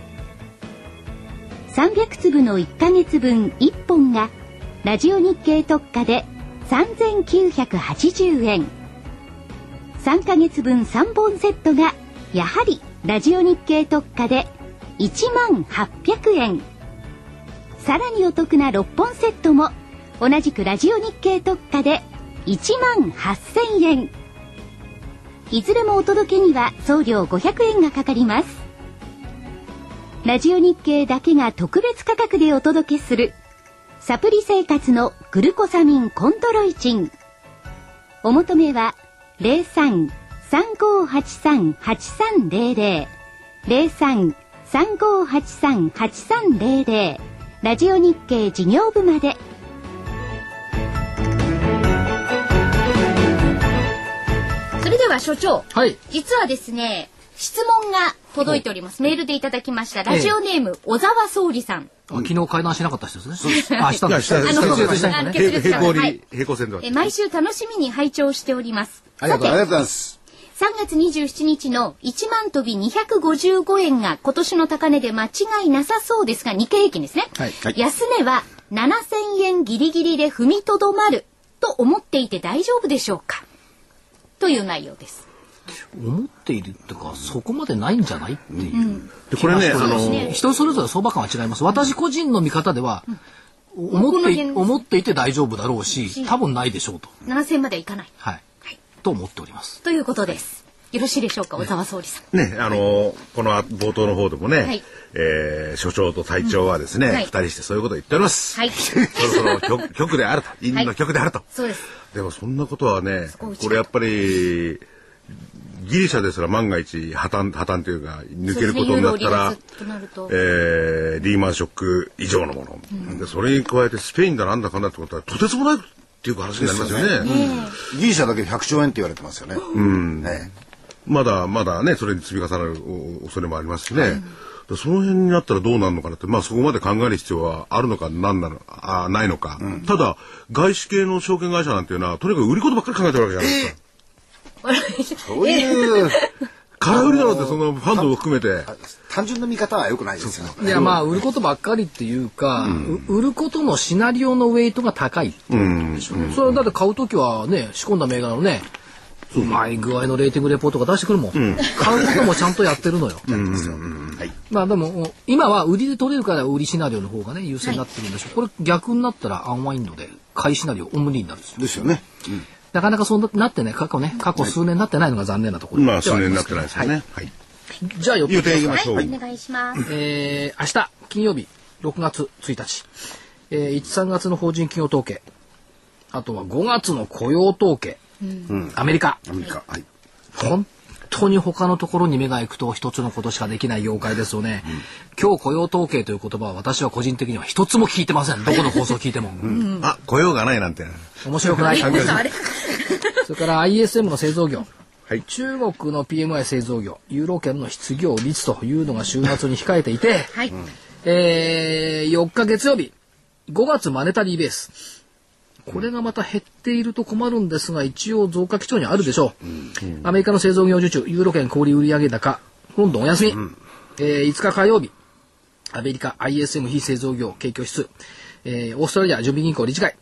300粒の1ヶ月分1本がラジオ日経特価で3980円3ヶ月分3本セットがやはりラジオ日経特価で1万800円さらにお得な6本セットも同じくラジオ日経特価で1万8000円。いずれもお届けには送料500円がかかります。ラジオ日経だけが特別価格でお届けするサプリ生活のグルコサミンコントロイチン。お求めは03-3583-8300 03-3583-8300ラジオ日経事業部まで。では所長、はい、実はですね質問が届いております。メールでいただきました。ラジオネーム、小沢総理さん。昨日会談しなかった人ですね。あ、したんです。あの、平行に、平行線で。毎週楽しみに拝聴しております。ありがとうございます。3月27日の1万飛び255円が今年の高値で間違いなさそうですが、日経平均ですね。はい、安値は7000円ギリギリで踏みとどまると思っていて大丈夫でしょうか？という内容です。思っているっていうかそこまでないんじゃないっていう、うん、でこれねあの人それぞれ相場感は違います。私個人の見方では、うん、思って思っていて大丈夫だろうし多分ないでしょうと。7000まではいかないはい、はい、と思っております。ということですよろしいでしょうか、小沢総理さん。ね、あの、この冒頭の方でもね、はい、えー、所長と隊長はですね、二、人してそういうことを言っております。はい。そろそろ局局であると、院の局であると。そうです。でもそんなことはね、これやっぱり、ギリシャですら万が一破綻破綻というか抜けることになったら、ね、えー、リーマンショック以上のもの、うん、でそれに加えてスペインだなんだかんだってことはとてつもないっていう話になりますよね。よねギリシャだけで100兆円って言われてますよね。うん、ねまだまだねそれに積み重なる恐れもありますしね。うん、その辺になったらどうなるのかなって、まあそこまで考える必要はあるのかなんなのあないのか、うん、ただ外資系の証券会社なんていうのはとにかく売りことばっかり考えてるわけじゃないですか。そうい。う空売りだろうってそのファンドを含めて。単純な見方はよくないですよ。いやまあ売ることばっかりっていうか、うん、売ることのシナリオのウェイトが高いうでしょ。う、うん、それはだって買う時はね仕込んだ銘柄のねうまい具合のレーティングレポートが出してくるもん、うん、買うこともちゃんとやってるのよ。まあでも今は売りで取れるから売りシナリオの方がね優勢になってるんでしょう、はい、これ逆になったらアンワインドで買いシナリオオムリになるんですよ。ですよね。うん。なかなかそうなってね、過去ね、過去数年なってないのが残念なところ、まあ、数年なってないですよね。はい。じゃあ、予定いきましょう。はい、お願いします。えー、明日、金曜日、6月1日、えー、1、3月の法人企業統計、あとは5月の雇用統計、うん、アメリカ。アメリカ。はい。本当に他のところに目が行くと一つのことしかできない業界ですよね、うん、今日雇用統計という言葉は私は個人的には一つも聞いてません。どこの放送聞いても、うん、あ雇用がないなんて。面白くない。それから ISM の製造業。はい、中国の PMI 製造業。ユーロ圏の失業率というのが週末に控えていて、はい、えー、4日月曜日。5月マネタリーベースこれがまた減っていると困るんですが、一応増加基調にあるでしょう。うんアメリカの製造業受注、ユーロ圏小売売上高、ロンドンお休み。うん、えー、5日火曜日、アメリカ ISM 非製造業景況指数、えー、オーストラリア準備銀行理事会、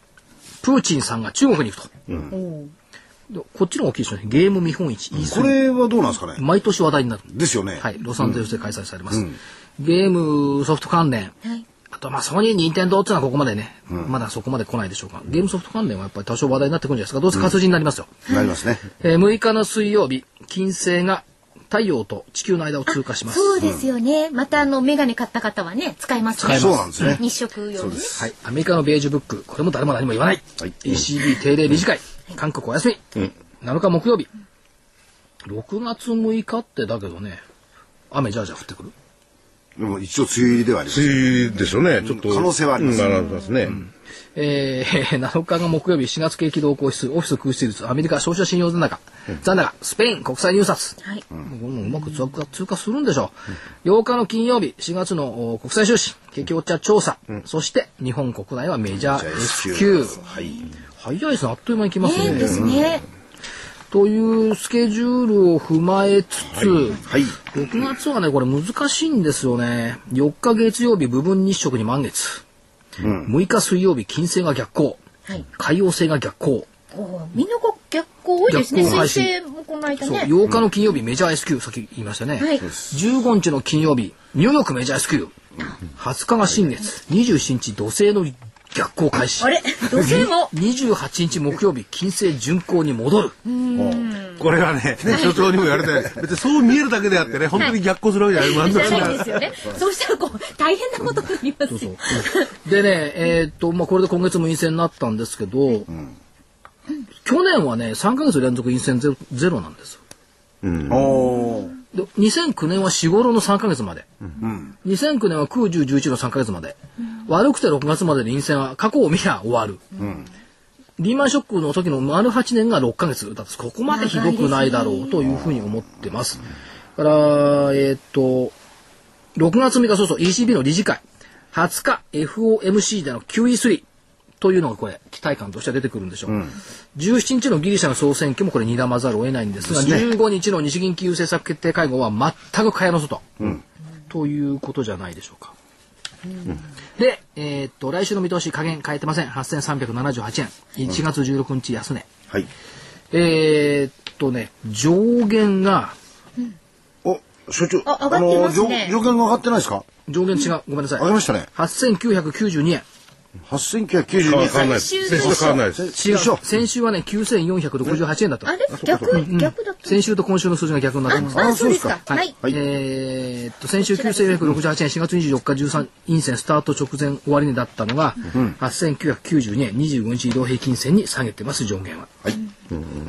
プーチンさんが中国に行くと。うんこっちの大きいですね。ゲーム見本市 E3。これはどうなんですかね？毎年話題になる。ですよね。はい。ロサンゼルスで開催されます。うん、ゲームソフト関連。はい。あと、まあ、ソニー、ニンテンドーっていうのはここまでね、うん、まだそこまで来ないでしょうか。ゲームソフト関連はやっぱり多少話題になってくるんじゃないですか。どうせ活字になりますよ。なりますね。えー、6日の水曜日、金星が太陽と地球の間を通過します。そうですよね。またあのメガネ買った方はね使いますね。そうなんですね。日食用に。はい。アメリカのベージュブック、これも誰も何も言わない。はい、ECB 定例理事会、韓国お休み。うん7日木曜日。6月6日ってだけどね、雨じゃじゃ降ってくる？でも一応梅雨入りではあります、ね。梅雨入りでしょうね。ちょっと。可能性はあります、ね。ありますね。えー、7日が木曜日、4月景気動向指数、オフィス空室率、アメリカ消費者信用残高、残高、スペイン国際入札。はい。うまく通過通過するんでしょう。8日の金曜日、4月の国際収支、景気ウォッチャー調査、そして日本国内はメジャー S q はい。早いですね。あっという間に来ますね。ですね。というスケジュールを踏まえつつ、はい6月はね、これ難しいんですよね。4日月曜日、部分日食に満月。うん、6日水曜日、金星が逆行。はい、海洋星が逆行。みんなが逆行多いですね。水星もこの間ね。8日の金曜日、メジャー S q さっき言いましたね。はい、15日の金曜日、ニューヨークメジャー S q 20日が新月、27日土星の逆行開始。あれ？土星も ?28 日木曜日、金星巡行に戻る。これはね、所長にも言われて、別にそう見えるだけであってね、本当に逆行するわけじゃない。ないですよね。そうしたらこう、大変なことになりますよ。でね、えー、っと、まあ、これで今月も陰線になったんですけど、うん、去年はね、3か月連続陰線ゼロゼロなんですよ。うん、で2009年は4、5の3か月まで。うん、2009年は9、10、11の3か月まで。うん、悪くて6月までで陰線は過去を見りゃ終わる。うん、リーマンショックの時の丸8年が6か月だとここまでひどくないだろうというふうに思ってます。から、えー、っと、6月6日、そうそう、ECB の理事会。20日、FOMC での QE3。というのがこれ期待感としては出てくるんでしょう、うん、17日のギリシャの総選挙もこれ睨まざるを得ないんですがです、ね、15日の日銀金融政策決定会合は全く蚊帳の外、うん、ということじゃないでしょうか、うん、で、えー、っと来週の見通し加減変えてません。8378円。1月16日安値、はい、えー、っとね上限が、お所長あ上がってますね。上限が上がってないですか？上限違う。ごめんなさい。上げましたね。8992円8992円。変わらないです。先週と変わらないです。違う。先週はね、9468円だった。あれ？逆、逆だった。先週と今週の数字が逆になってます。あ、そうですか。はい。えっと、先週9468円、4月24日13陰線スタート直前終値だったのが、8992円、25日移動平均線に下げてます、上限は。はい。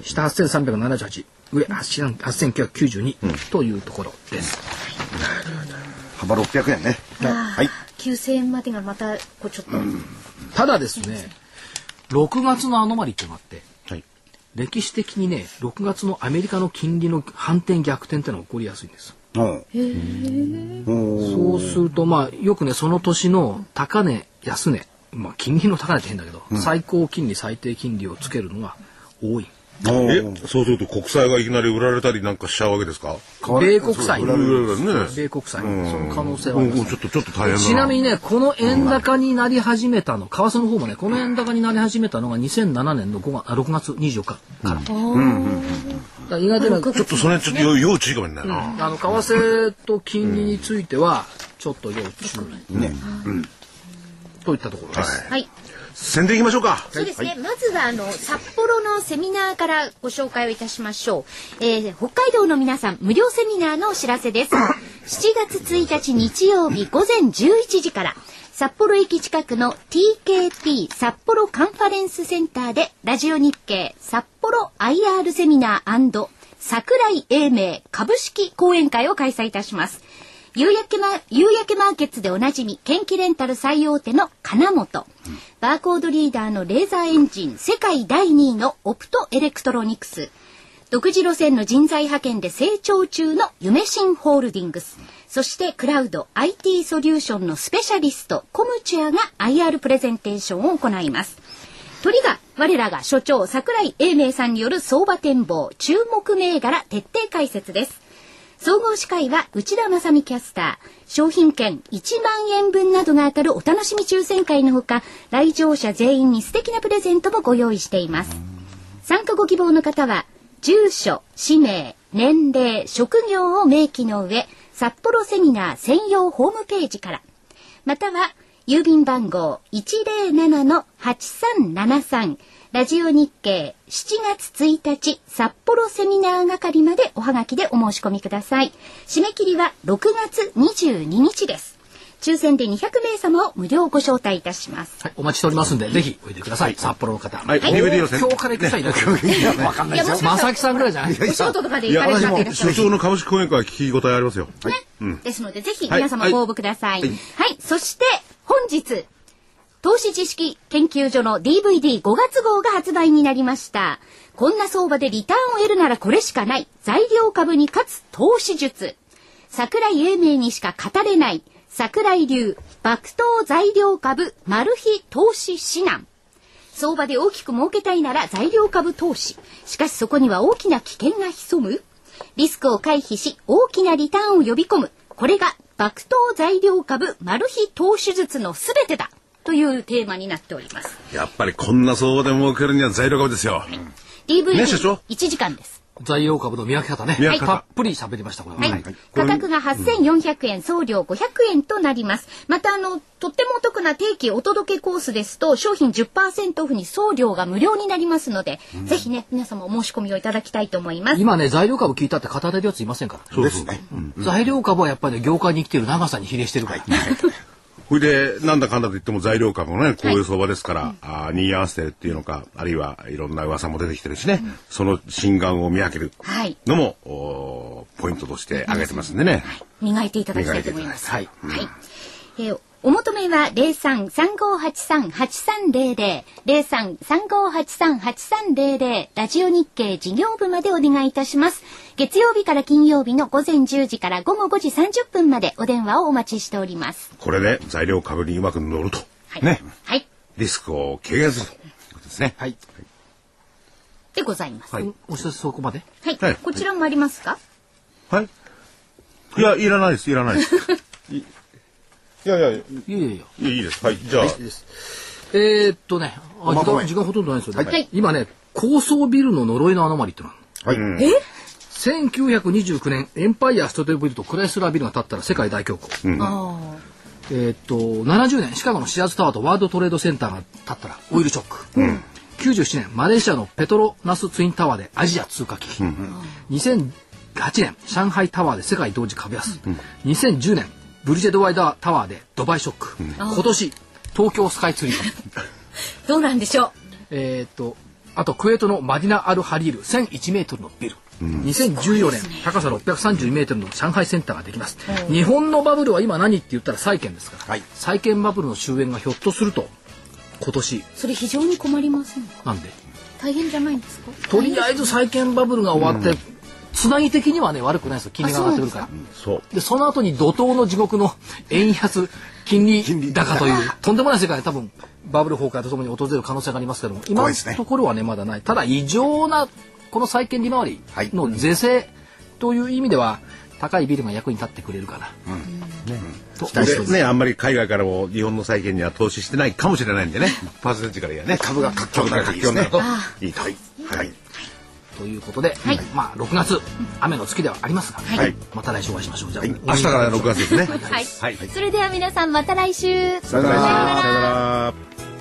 下8378、上8992というところです。幅600円ね。はい。9000円までがまたこうちょっと、ただですね6月のアノマリっていうのがあって、はい、歴史的にね6月のアメリカの金利の反転逆転っていうのが起こりやすいんです。そうするとまあよくねその年の高値安値まあ金利の高値って変だけど、うん、最高金利最低金利をつけるのが多い。えそうすると国債がいきなり売られたりなんかしちゃうわけですか？米国債、ね、米国債、うん、その可能性はあります、ちょっとちょっと大変ちな。みにねこの円高になり始めたの為替の方もねこの円高になり始めたのが2007年の5月あ6月24日から。うんうん意外とちょっとそれちょっと要注意かもしれないな、うん、あの為替と金利についてはちょっと要注意ね、うん、といったところです。はい宣伝いきましょうか。そうですね。はい、まずはあの札幌のセミナーからご紹介をいたしましょう。えー、北海道の皆さん無料セミナーのお知らせです。7月1日日曜日午前11時から札幌駅近くの TKP 札幌カンファレンスセンターでラジオ日経札幌 IR セミナー桜井英明株式講演会を開催いたします。夕焼けマ夕焼けマーケッツでおなじみ、研気レンタル最大手の金本、バーコードリーダーのレーザーエンジン世界第2位のオプトエレクトロニクス、独自路線の人材派遣で成長中の夢新ホールディングス、そしてクラウド IT ソリューションのスペシャリストコムチュアが IR プレゼンテーションを行います。鳥が我らが所長桜井英明さんによる相場展望注目銘柄徹底解説です。総合司会は内田正美キャスター。商品券1万円分などが当たるお楽しみ抽選会のほか、来場者全員に素敵なプレゼントもご用意しています。参加ご希望の方は、住所、氏名、年齢、職業を明記の上、札幌セミナー専用ホームページから、または、郵便番号107-8373ラジオ日経7月1日札幌セミナー係までおはがきでお申し込みください。締め切りは6月22日です。抽選で200名様を無料ご招待いたします。はい、お待ちしておりますんで、ぜひおいでください。札幌の方。はい、DVD 予選。今日から行く際だけ。わかんないですよ。まさきさんぐらいじゃない？お仕事とかで行かれちゃって所長の株式公演会は聞き応えありますよ。はい。ですので、ぜひ皆様ご応募ください。はい。そして、本日、投資知識研究所の DVD5 月号が発売になりました。こんな相場でリターンを得るならこれしかない。材料株に勝つ投資術。桜井英明にしか語れない。桜井流爆投材料株マル秘投資指南。相場で大きく儲けたいなら材料株投資。しかしそこには大きな危険が潜む。リスクを回避し大きなリターンを呼び込む。これが爆投材料株マル秘投資術のすべてだ。というテーマになっております。やっぱりこんな相場で儲けるには材料株ですよ。うん、DVD1 時間です。材料株の見分け方ね。はい、たっぷり喋りました、これは。はい。価格が8400円、送料500円となります。また、あの、とってもお得な定期お届けコースですと、商品10%オフに送料が無料になりますので、うん、ぜひね、皆様お申し込みをいただきたいと思います。今ね、材料株聞いたって語れるやついませんから。そうですね。うん、材料株はやっぱり、ね、業界に生きてる長さに比例してるから。はいそれで、なんだかんだと言っても材料株もね、こういう相場ですから、はい、あに合わせてるっていうのか、あるいはいろんな噂も出てきてるしね、うん、その心眼を見分けるのも、はい、ポイントとして挙げてますんでね。はい、磨いていただきたいと思います。はい。はい。えーお求めは零三三五八三八三零零零三三五八三八三零零ラジオ日経事業部までお願いいたします。月曜日から金曜日の午前10時から午後5時30分までお電話をお待ちしております。これで材料株にうまく乗ると。はい、ね。はい。リスクを軽減するということですね。はい。でございます。はい。お一つそこまで？はい。はい、こちらもありますか？はい。いや、いらないです、いらないです。いやいやいや。いやいやいや。いいです。はい。じゃあ。えー、っとね、あ時間時間ほとんどないですよね。はい、今ね、高層ビルの呪いのアノマリってのはい。え？1929年、エンパイアストテービルとクライスラービルが建ったら世界大恐慌。うん、えー、っと、70年、シカゴのシアーズタワーとワールドトレードセンターが建ったらオイルショック。うん、97年、マレーシアのペトロナスツインタワーでアジア通貨危機。うん、2008年、上海タワーで世界同時株安。うん、2010年、ブリジェドワイダータワーでドバイショック、うん、今年東京スカイツリー。どうなんでしょう？えっとあとクエートのマディナ・アル・ハリール1001メートルのビル、うん、2014年高さ632メートルの上海センターができます、うん、日本のバブルは今何って言ったら債券ですから、はい、債券バブルの終焉がひょっとすると今年。それ非常に困りませんなんで？大変じゃないんですか？とりあえず債券バブルが終わって、つなぎ的にはね悪くないですよ。金利が上がってくるから。そうでその後に怒涛の地獄の 円安金利高という とんでもない世界で多分バブル崩壊とともに訪れる可能性がありますけども今のところはねまだない。ただ異常なこの債券利回りの是正という意味では高いビルが役に立ってくれるかな。うん。ね、とね、あんまり海外からも日本の債券には投資してないかもしれないんでね、パーセンテージからやね、株が活況になるといいですね。いいと。はい。はいということで、はい、まあ6月雨の月ではありますが、はい、また来週お会いしましょう。じゃあ、はい、明日から6月ですね。はい。それでは皆さんまた来週。さよなら。